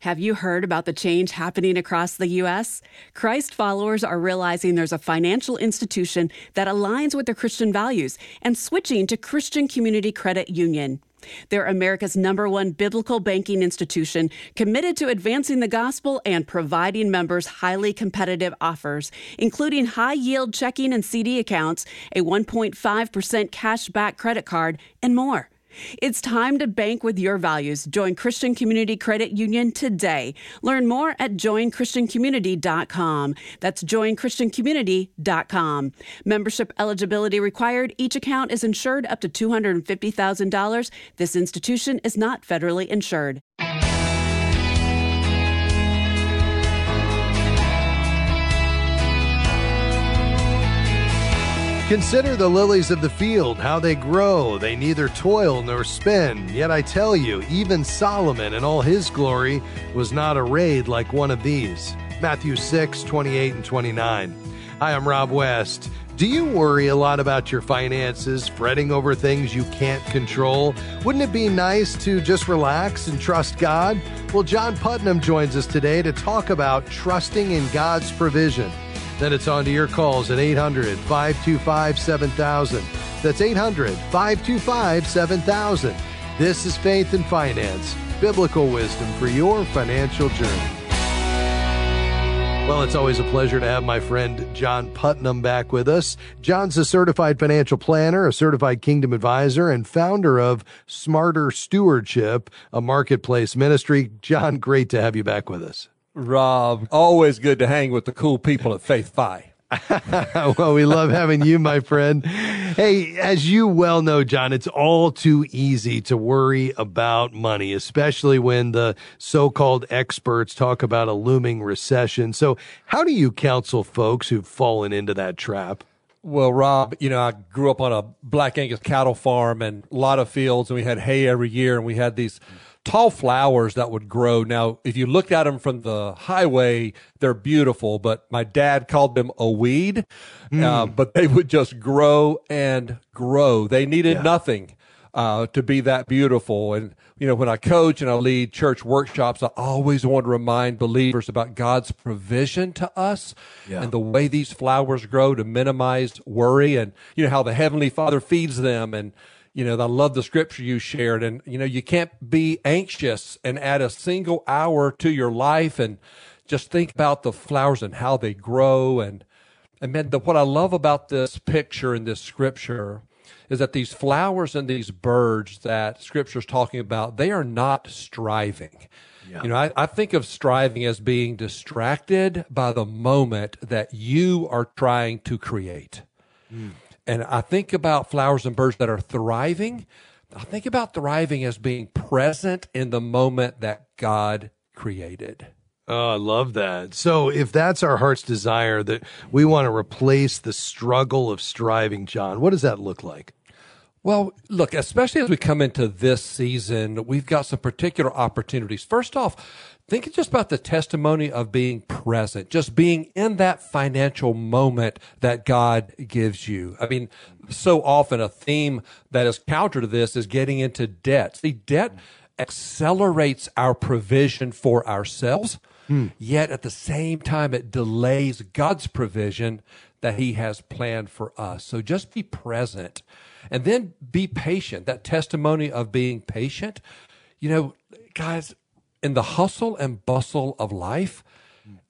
Have you heard about the change happening across the U.S.? Christ followers are realizing there's a financial institution that aligns with their Christian values and switching to Christian Community Credit Union. They're America's number one biblical banking institution committed to advancing the gospel and providing members highly competitive offers, including high yield checking and CD accounts, a 1.5% cash back credit card, and more. It's time to bank with your values. Join Christian Community Credit Union today. Learn more at joinchristiancommunity.com. That's joinchristiancommunity.com. Membership eligibility required. Each account is insured up to $250,000. This institution is not federally insured. Consider the lilies of the field, how they grow. They neither toil nor spin. Yet I tell you, even Solomon in all his glory was not arrayed like one of these. Matthew 6, 28 and 29. Hi, I'm Rob West. Do you worry a lot about your finances, fretting over things you can't control? Wouldn't it be nice to just relax and trust God? Well, John Putnam joins us today to talk about trusting in God's provision. Then it's on to your calls at 800 525 7000. That's 800 525 7000. This is Faith and Finance, biblical wisdom for your financial journey. Well, it's always a pleasure to have my friend John Putnam back with us. John's a certified financial planner, a certified kingdom advisor, and founder of Smarter Stewardship, a marketplace ministry. John, great to have you back with us. Rob, always good to hang with the cool people at Faith Fi. well, we love having you, my friend. Hey, as you well know, John, it's all too easy to worry about money, especially when the so called experts talk about a looming recession. So, how do you counsel folks who've fallen into that trap? Well, Rob, you know, I grew up on a Black Angus cattle farm and a lot of fields, and we had hay every year, and we had these tall flowers that would grow. Now, if you looked at them from the highway, they're beautiful, but my dad called them a weed. Mm. Uh, but they would just grow and grow. They needed yeah. nothing uh, to be that beautiful. And, you know, when I coach and I lead church workshops, I always want to remind believers about God's provision to us yeah. and the way these flowers grow to minimize worry and, you know, how the Heavenly Father feeds them and, you know, I love the scripture you shared. And, you know, you can't be anxious and add a single hour to your life and just think about the flowers and how they grow. And, and man, the, what I love about this picture in this scripture is that these flowers and these birds that scripture is talking about, they are not striving. Yeah. You know, I, I think of striving as being distracted by the moment that you are trying to create. Mm. And I think about flowers and birds that are thriving. I think about thriving as being present in the moment that God created. Oh, I love that. So, if that's our heart's desire, that we want to replace the struggle of striving, John, what does that look like? Well, look, especially as we come into this season, we've got some particular opportunities. First off, think it's just about the testimony of being present, just being in that financial moment that God gives you. I mean, so often a theme that is counter to this is getting into debt. See, debt accelerates our provision for ourselves, mm. yet at the same time, it delays God's provision that He has planned for us. So just be present and then be patient. That testimony of being patient. You know, guys, in the hustle and bustle of life,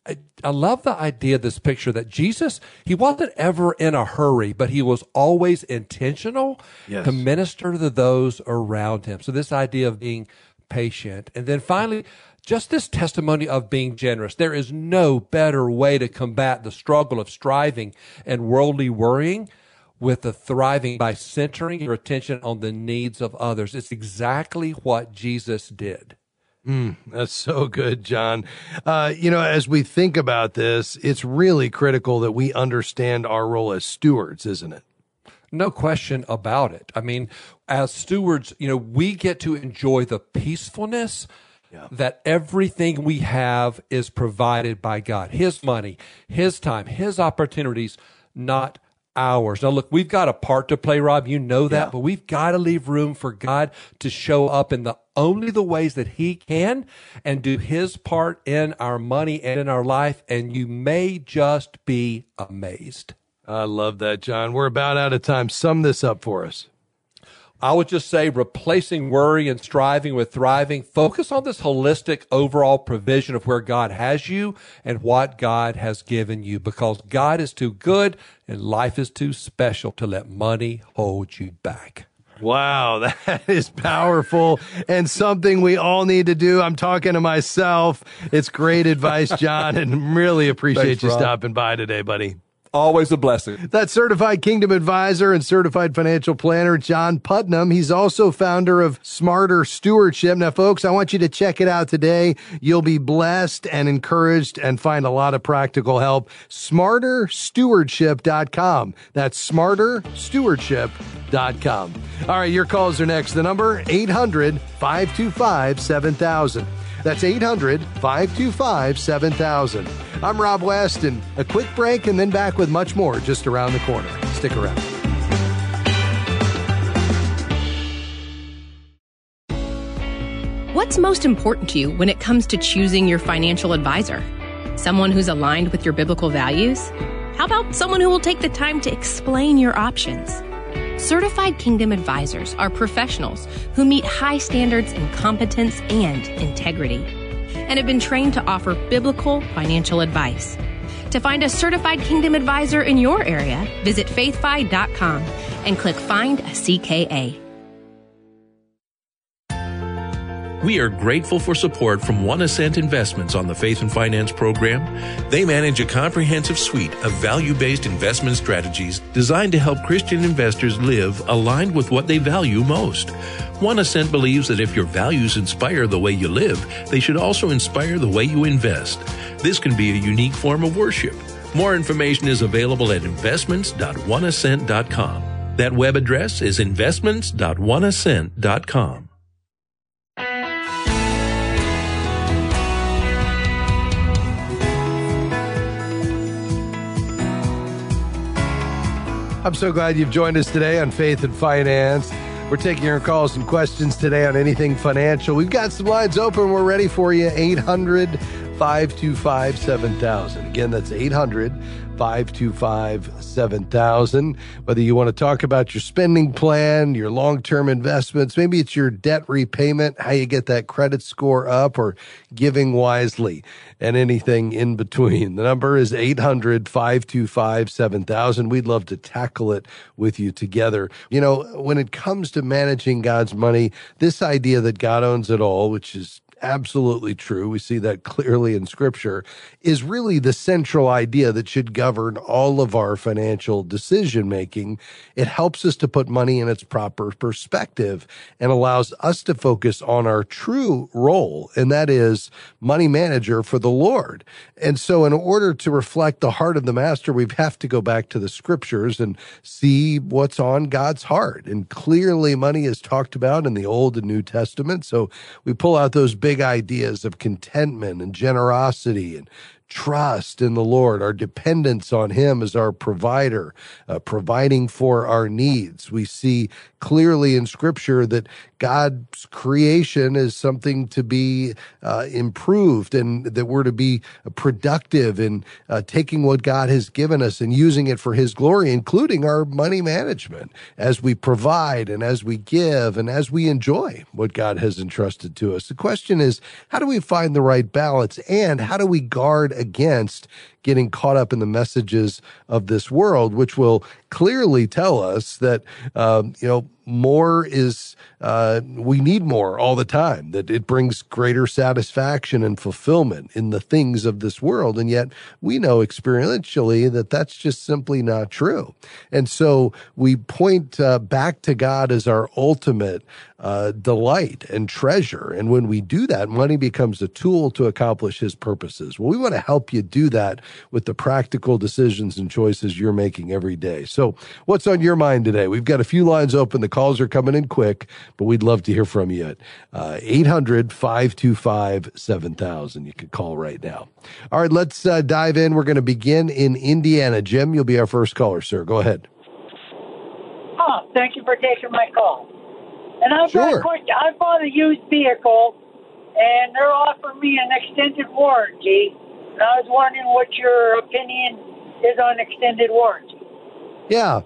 I, I, love the idea of this picture that Jesus, he wasn't ever in a hurry, but he was always intentional yes. to minister to those around him. So this idea of being patient. And then finally, just this testimony of being generous. There is no better way to combat the struggle of striving and worldly worrying with the thriving by centering your attention on the needs of others. It's exactly what Jesus did. Mm, that's so good, John. Uh, you know, as we think about this, it's really critical that we understand our role as stewards, isn't it? No question about it. I mean, as stewards, you know, we get to enjoy the peacefulness yeah. that everything we have is provided by God. His money, His time, His opportunities, not ours. Now, look, we've got a part to play, Rob. You know that, yeah. but we've got to leave room for God to show up in the only the ways that He can and do His part in our money and in our life. And you may just be amazed. I love that, John. We're about out of time. Sum this up for us. I would just say replacing worry and striving with thriving. Focus on this holistic overall provision of where God has you and what God has given you because God is too good and life is too special to let money hold you back. Wow, that is powerful and something we all need to do. I'm talking to myself. It's great advice, John, and really appreciate Thanks, you Rob. stopping by today, buddy. Always a blessing. That certified kingdom advisor and certified financial planner, John Putnam. He's also founder of Smarter Stewardship. Now, folks, I want you to check it out today. You'll be blessed and encouraged and find a lot of practical help. SmarterStewardship.com. That's SmarterStewardship.com. All right, your calls are next. The number 800 525 7000. That's 800 525 7000. I'm Rob West, and a quick break and then back with much more just around the corner. Stick around. What's most important to you when it comes to choosing your financial advisor? Someone who's aligned with your biblical values? How about someone who will take the time to explain your options? Certified Kingdom Advisors are professionals who meet high standards in competence and integrity and have been trained to offer biblical financial advice. To find a certified Kingdom Advisor in your area, visit faithfi.com and click Find a CKA. We are grateful for support from One Ascent Investments on the Faith and Finance program. They manage a comprehensive suite of value based investment strategies designed to help Christian investors live aligned with what they value most. One Ascent believes that if your values inspire the way you live, they should also inspire the way you invest. This can be a unique form of worship. More information is available at investments.oneascent.com. That web address is investments.oneascent.com. I'm so glad you've joined us today on Faith and Finance. We're taking your calls and questions today on anything financial. We've got some lines open. We're ready for you. 800 525 7000. Again, that's 800 525 7000. Whether you want to talk about your spending plan, your long term investments, maybe it's your debt repayment, how you get that credit score up, or giving wisely, and anything in between. The number is 800 525 7000. We'd love to tackle it with you together. You know, when it comes to managing God's money, this idea that God owns it all, which is absolutely true. We see that clearly in scripture is really the central idea that should govern all of our financial decision making. It helps us to put money in its proper perspective and allows us to focus on our true role. And that is money manager for the Lord. And so in order to reflect the heart of the master, we have to go back to the scriptures and see what's on God's heart. And clearly money is talked about in the Old and New Testament. So we pull out those big big ideas of contentment and generosity and trust in the Lord, our dependence on Him as our provider, uh, providing for our needs. We see clearly in Scripture that God's creation is something to be uh, improved and that we're to be productive in uh, taking what God has given us and using it for His glory, including our money management as we provide and as we give and as we enjoy what God has entrusted to us. The question is, how do we find the right balance and how do we guard against getting caught up in the messages of this world, which will clearly tell us that, um, you know, more is uh, we need more all the time that it brings greater satisfaction and fulfillment in the things of this world. And yet we know experientially that that's just simply not true. And so we point uh, back to god as our ultimate uh, delight and treasure. And when we do that money becomes a tool to accomplish his purposes. Well we want to help you do that with the practical decisions and choices you're making every day. So, what's on your mind today? We've got a few lines open. The calls are coming in quick, but we'd love to hear from you at uh, 800 525 7000. You can call right now. All right, let's uh, dive in. We're going to begin in Indiana. Jim, you'll be our first caller, sir. Go ahead. Oh, thank you for taking my call. And I've got Sure. a question. I bought a used vehicle, and they're offering me an extended warranty. And I was wondering what your opinion is on extended warranty. Yeah.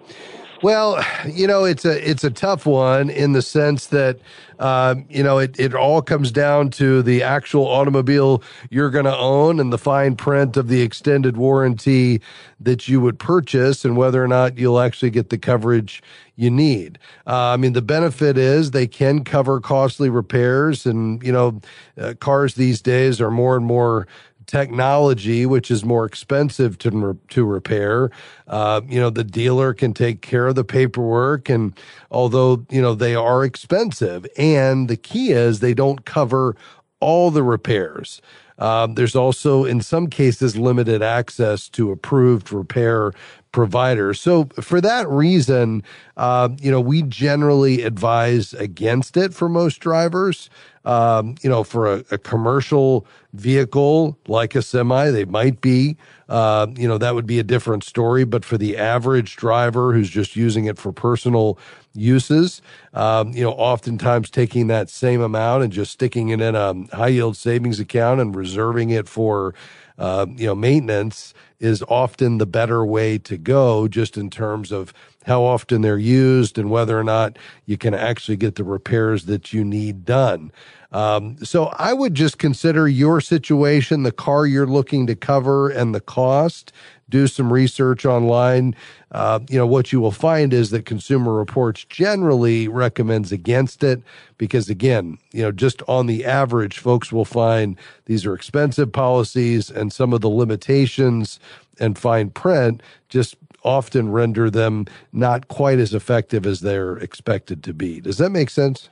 Well, you know, it's a it's a tough one in the sense that um, you know it, it all comes down to the actual automobile you're going to own and the fine print of the extended warranty that you would purchase and whether or not you'll actually get the coverage you need. Uh, I mean, the benefit is they can cover costly repairs, and you know, uh, cars these days are more and more technology, which is more expensive to to repair. Uh, you know, the dealer can take care of the paperwork, and although you know they are expensive, and the key is they don't cover all the repairs. Um, there's also, in some cases, limited access to approved repair providers. So, for that reason, uh, you know, we generally advise against it for most drivers. Um, you know, for a, a commercial vehicle like a semi, they might be. Uh, you know, that would be a different story. But for the average driver who's just using it for personal uses, um, you know, oftentimes taking that same amount and just sticking it in a high yield savings account and reserving it for, uh, you know, maintenance is often the better way to go, just in terms of how often they're used and whether or not you can actually get the repairs that you need done. Um, so I would just consider your situation, the car you're looking to cover, and the cost. Do some research online. Uh, you know what you will find is that Consumer Reports generally recommends against it because, again, you know, just on the average, folks will find these are expensive policies, and some of the limitations and fine print just often render them not quite as effective as they're expected to be. Does that make sense?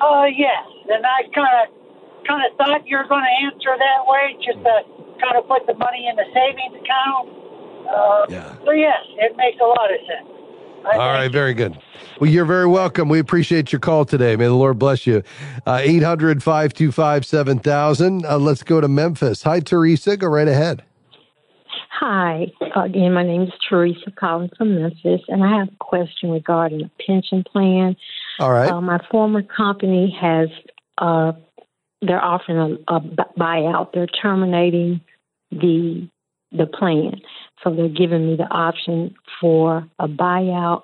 Uh, yes. And I kind of kind of thought you were going to answer that way, just to kind of put the money in the savings account. Uh, Yeah. So yes, it makes a lot of sense. I All think right, very good. Well, you're very welcome. We appreciate your call today. May the Lord bless you. Uh, 800 525 7000. Uh, Let's go to Memphis. Hi, Teresa. Go right ahead. Hi, again, my name is Teresa calling from Memphis, and I have a question regarding a pension plan. All right. Uh, my former company has, uh, they're offering a, a bu- buyout. They're terminating the the plan, so they're giving me the option for a buyout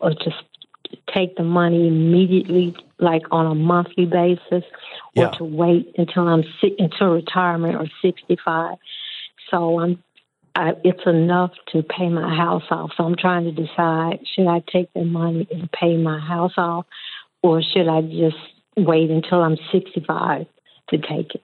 or to s- take the money immediately, like on a monthly basis, or Yeah. to wait until I'm si- until retirement or sixty five. So I'm I, it's enough to pay my house off. So I'm trying to decide should I take the money and pay my house off, or should I just wait until I'm 65 to take it?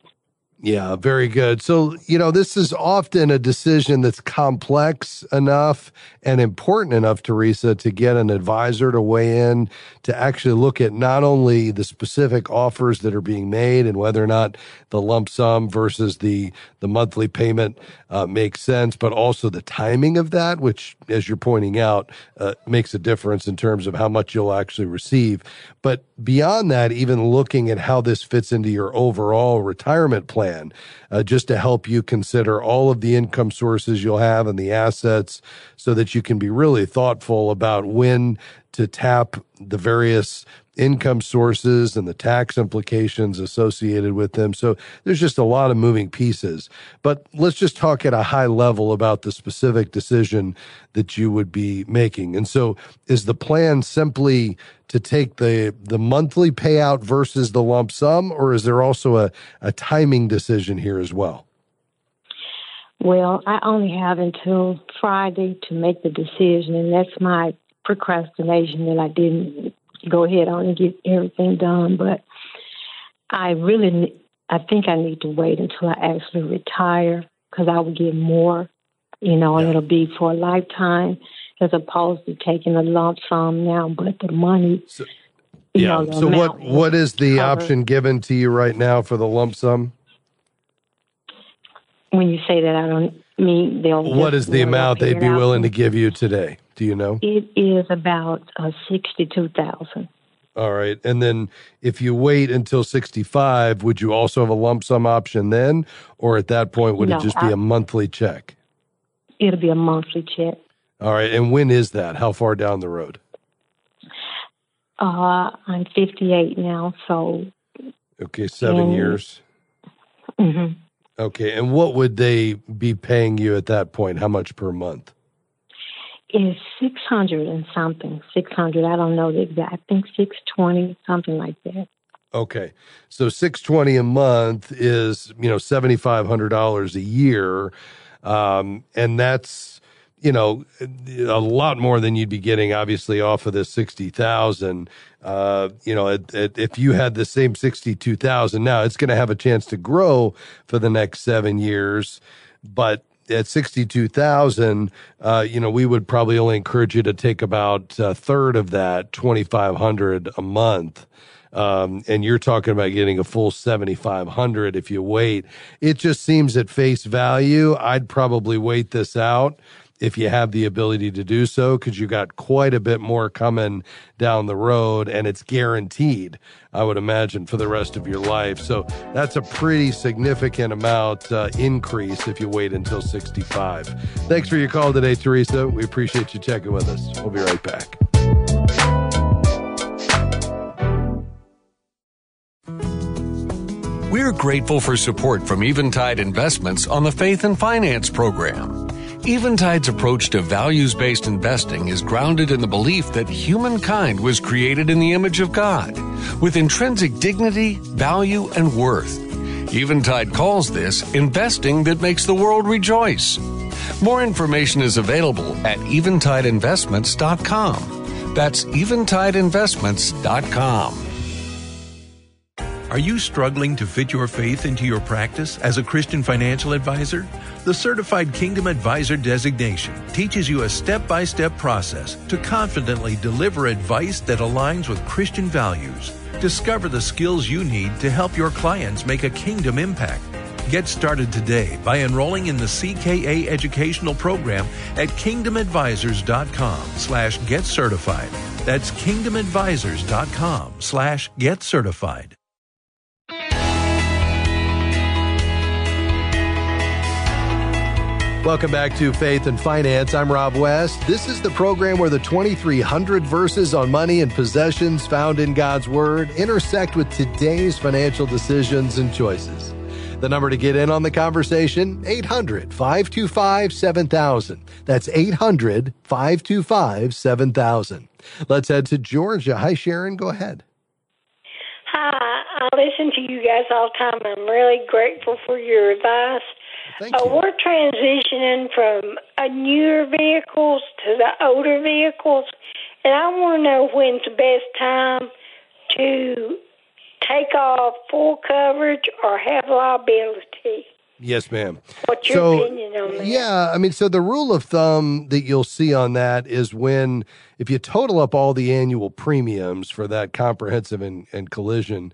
Yeah, very good. So, you know, this is often a decision that's complex enough and important enough, Teresa, to get an advisor to weigh in to actually look at not only the specific offers that are being made and whether or not the lump sum versus the the monthly payment uh, makes sense, but also the timing of that, which, as you're pointing out, uh, makes a difference in terms of how much you'll actually receive. But beyond that, even looking at how this fits into your overall retirement plan, uh, just to help you consider all of the income sources you'll have and the assets so that you can be really thoughtful about when to tap the various income sources and the tax implications associated with them. So there's just a lot of moving pieces. But let's just talk at a high level about the specific decision that you would be making. And so is the plan simply to take the the monthly payout versus the lump sum or is there also a, a timing decision here as well? Well, I only have until Friday to make the decision, and that's my procrastination that I didn't go ahead on and get everything done. But I really, I think I need to wait until I actually retire because I will get more, you know, and it'll be for a lifetime as opposed to taking a lump sum now. But the money, So- yeah. know, So what what is the cover- option given to you right now for the lump sum? when you say that, I don't mean they'll. What is the amount they'd be willing to give you today? Do you know? It is about uh, sixty-two thousand. All right, and then if you wait until sixty-five, would you also have a lump sum option then, or at that point would No, it just be I- a monthly check? It'll be a monthly check. All right, and when is that? How far down the road? Uh, I'm fifty-eight now, so Okay, seven years. mhm. Okay, and what would they be paying you at that point? How much per month? it's six hundred and something. Six hundred. I don't know the exact. I think six twenty, something like that. Okay, so six twenty a month is you know seventy five hundred dollars a year, um, and that's you know a lot more than you'd be getting obviously off of sixty thousand. Uh, you know, it, it, if you had the same sixty two thousand now, it's going to have a chance to grow for the next seven years, but at 62,000, uh, you know, we would probably only encourage you to take about a third of that, 2,500 a month. Um, and you're talking about getting a full 7,500 if you wait. It just seems at face value, I'd probably wait this out if you have the ability to do so because you got quite a bit more coming down the road and it's guaranteed i would imagine for the rest of your life. So that's a pretty significant amount uh, increase if you wait until 65 thanks for your call today teresa. We appreciate you checking with us. We'll be right back. We're grateful for support from Eventide Investments on the Faith and Finance program. Eventide's approach to values based investing is grounded in the belief that humankind was created in the image of God, with intrinsic dignity, value, and worth. Eventide calls this investing that makes the world rejoice. More information is available at eventideinvestments.com. That's eventideinvestments.com. Are you struggling to fit your faith into your practice as a Christian financial advisor? The Certified Kingdom Advisor designation teaches you a step by step process to confidently deliver advice that aligns with Christian values. Discover the skills you need to help your clients make a kingdom impact. Get started today by enrolling in the CKA educational program at kingdomadvisors.com slash get certified. That's kingdomadvisors.com slash get certified. Welcome back to Faith and Finance. I'm Rob West. This is the program where the 2,300 verses on money and possessions found in God's Word intersect with today's financial decisions and choices. The number to get in on the conversation, 800 525 7000. That's 800 525 7000. Let's head to Georgia. Hi, Sharon. Go ahead. Hi, I listen to you guys all the time. I'm really grateful for your advice. Thank Uh, you. we're transitioning from uh, newer vehicles to the older vehicles, and I want to know when's the best time to take off full coverage or have liability. Yes, ma'am. What's your opinion on that? Yeah, I mean, so the rule of thumb that you'll see on that is when, if you total up all the annual premiums for that comprehensive and, and collision,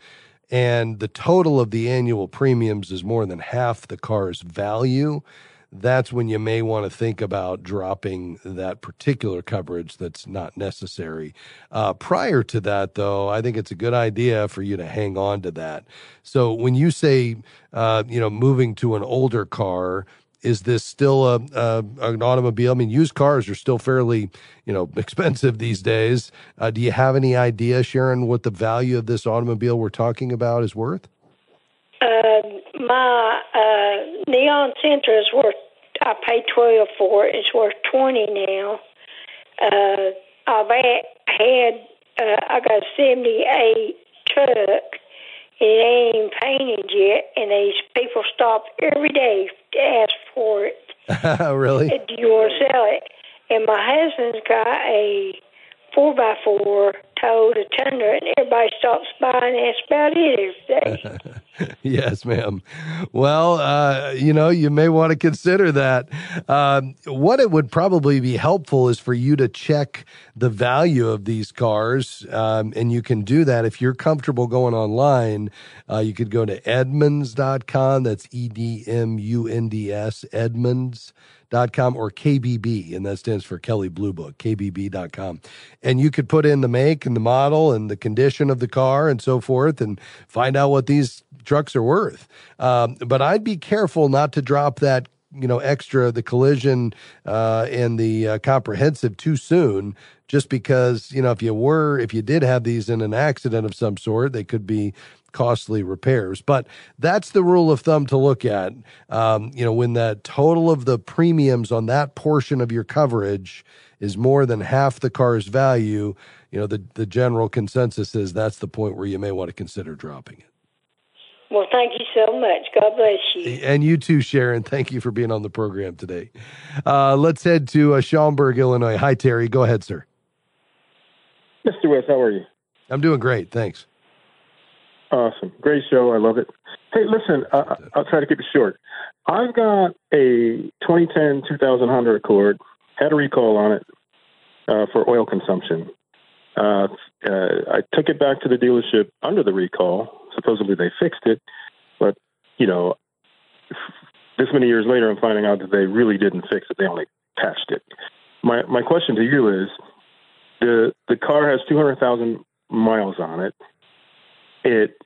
and the total of the annual premiums is more than half the car's value, that's when you may want to think about dropping that particular coverage that's not necessary. Uh, prior to that, though, I think it's a good idea for you to hang on to that. So when you say, uh, you know, moving to an older car, is this still a, a an automobile? I mean, used cars are still fairly, you know, expensive these days. Uh, do you have any idea, Sharon, what the value of this automobile we're talking about is worth? Uh, my uh, Neon Sentra is worth. I paid twelve for it. It's worth twenty now. Uh, I've had, uh, I got a '78 truck. It ain't painted yet, and these people stop every day ask for it. really? Do you want to sell it? And my husband's got a four by four towed Toyota Tundra, and everybody stops by and asks about it every day. yes, ma'am. Well, uh, you know, you may want to consider that. Um, what it would probably be helpful is for you to check the value of these cars. Um, and you can do that if you're comfortable going online. Uh, you could go to Edmunds.com. That's E D M U N D S, Edmunds com or KBB, and that stands for Kelley Blue Book, KBB.com. And you could put in the make and the model and the condition of the car and so forth and find out what these trucks are worth. Um, but I'd be careful not to drop that you know extra the collision uh, and the uh, comprehensive too soon just because you know if you were if you did have these in an accident of some sort they could be costly repairs. But that's the rule of thumb to look at. Um, you know, when the total of the premiums on that portion of your coverage is more than half the car's value, you know, the, the general consensus is that's the point where you may want to consider dropping it. Well, thank you so much. God bless you. And you too, Sharon. Thank you for being on the program today. Uh, let's head to uh, Schaumburg, Illinois. Hi, Terry. Go ahead, sir. Mr. West, how are you? I'm doing great. Thanks. Awesome. Great show. I love it. Hey, listen, uh, I'll try to keep it short. I've got a 2010 2000 Honda Accord, had a recall on it uh, for oil consumption. Uh, uh, I took it back to the dealership under the recall. Supposedly they fixed it, but, you know, this many years later, I'm finding out that they really didn't fix it. They only patched it. My, my question to you is the, the car has 200,000 miles on it it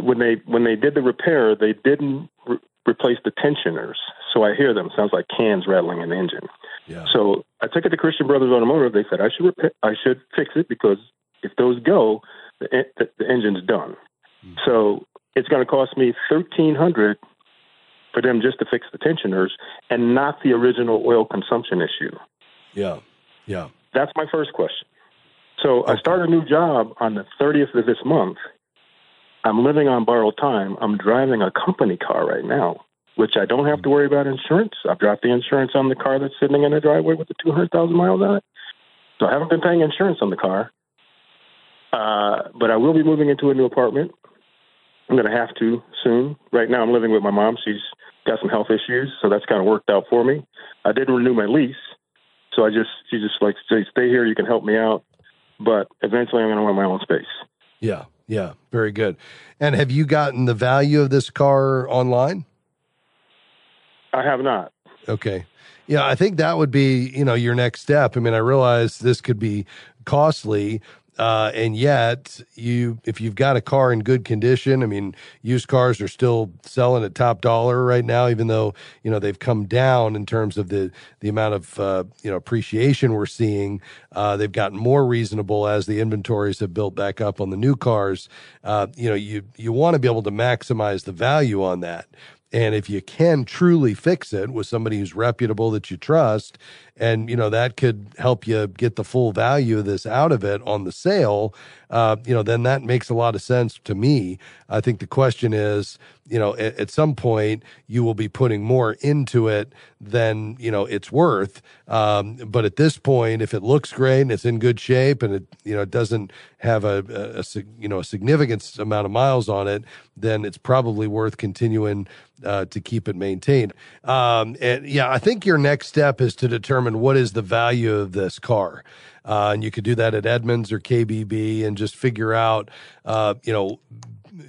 when they when they did the repair, they didn't re- replace the tensioners. So I hear them. Sounds like cans rattling in the engine. Yeah. So I took it to Christian Brothers Automotive. They said I should repair, I should fix it because if those go, the, the, the engine's done. Mm. So it's going to cost me thirteen hundred for them just to fix the tensioners and not the original oil consumption issue. Yeah. Yeah. That's my first question. So okay. I start a new job on the 30th of this month I'm living on borrowed time. I'm driving a company car right now, which I don't have to worry about insurance. I've dropped the insurance on the car that's sitting in the driveway with the 200,000 miles on it. So I haven't been paying insurance on the car. Uh, but I will be moving into a new apartment. I'm going to have to soon. Right now, I'm living with my mom. She's got some health issues, so that's kind of worked out for me. I didn't renew my lease, so I just she just like say, stay here. You can help me out, but eventually, I'm going to want my own space. Yeah. Yeah, very good. And have you gotten the value of this car online? I have not. Okay. Yeah, I think that would be, you know, your next step. I mean, I realize this could be costly, uh, and yet, you if you've got a car in good condition, I mean, used cars are still selling at top dollar right now, even though you know they've come down in terms of the the amount of uh, you know appreciation we're seeing. Uh, they've gotten more reasonable as the inventories have built back up on the new cars. Uh, you know, you you want to be able to maximize the value on that. And if you can truly fix it with somebody who's reputable that you trust, and you know that could help you get the full value of this out of it on the sale, uh, you know, then that makes a lot of sense to me. I think the question is, you know, at, at, some point you will be putting more into it than you know it's worth. Um, but at this point, if it looks great and it's in good shape and it you know it doesn't have a, a, a you know a significant amount of miles on it, then it's probably worth continuing uh, to keep it maintained. Um, and yeah, I think your next step is to determine what is the value of this car. Uh, and you could do that at Edmunds or KBB and just figure out, uh, you know,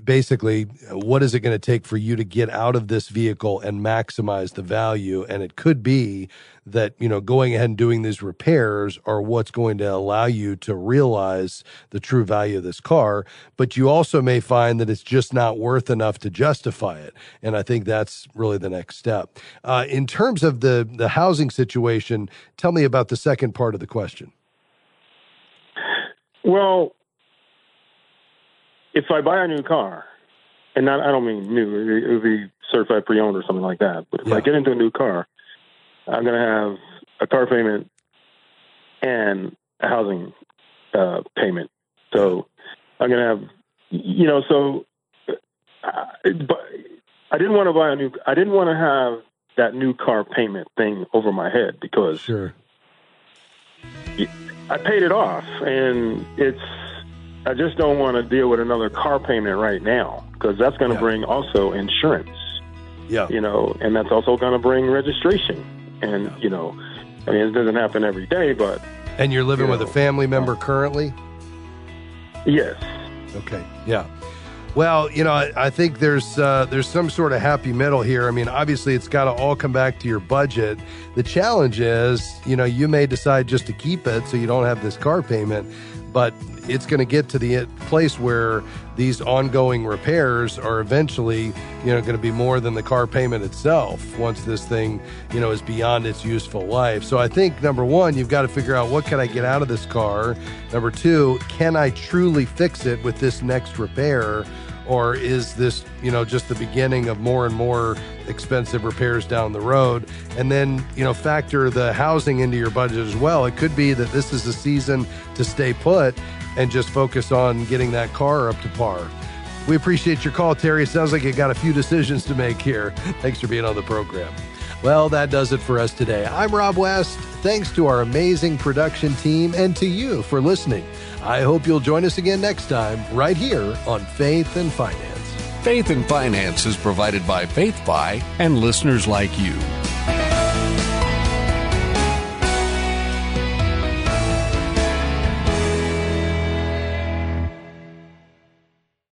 basically what is it going to take for you to get out of this vehicle and maximize the value? And it could be that you know going ahead and doing these repairs are what's going to allow you to realize the true value of this car but you also may find that it's just not worth enough to justify it. And i think that's really the next step. Uh, in terms of the the housing situation tell me about the second part of the question well if I buy a new car, and not, I don't mean new, it would be certified pre-owned or something like that. But if yeah. I get into a new car, I'm going to have a car payment and a housing uh, payment. So I'm going to have, you know, so, uh, but I didn't want to buy a new. I didn't want to have that new car payment thing over my head because sure. I paid it off, and it's I just don't want to deal with another car payment right now because that's going to Yeah. bring also insurance. Yeah. You know, and that's also going to bring registration. And you know, I mean, it doesn't happen every day, but And you're living You with a family member currently? yes, Okay. Yeah. Well, you know, I, I think there's uh, there's some sort of happy middle here. I mean, obviously, it's got to all come back to your budget. The challenge is, you know, you may decide just to keep it so you don't have this car payment, but it's going to get to the place where these ongoing repairs are eventually, you know, going to be more than the car payment itself once this thing, you know, is beyond its useful life. So I think number one, you've got to figure out what can I get out of this car. Number two, can I truly fix it with this next repair? Or is this, you know, just the beginning of more and more expensive repairs down the road? And then, you know, factor the housing into your budget as well. It could be that this is the season to stay put and just focus on getting that car up to par. We appreciate your call, Terry. It sounds like you got a few decisions to make here. Thanks for being on the program. Well, that does it for us today. I'm Rob West. Thanks to our amazing production team and to you for listening. I hope you'll join us again next time, right here on Faith and Finance. Faith and Finance is provided by Faith Fi and listeners like you.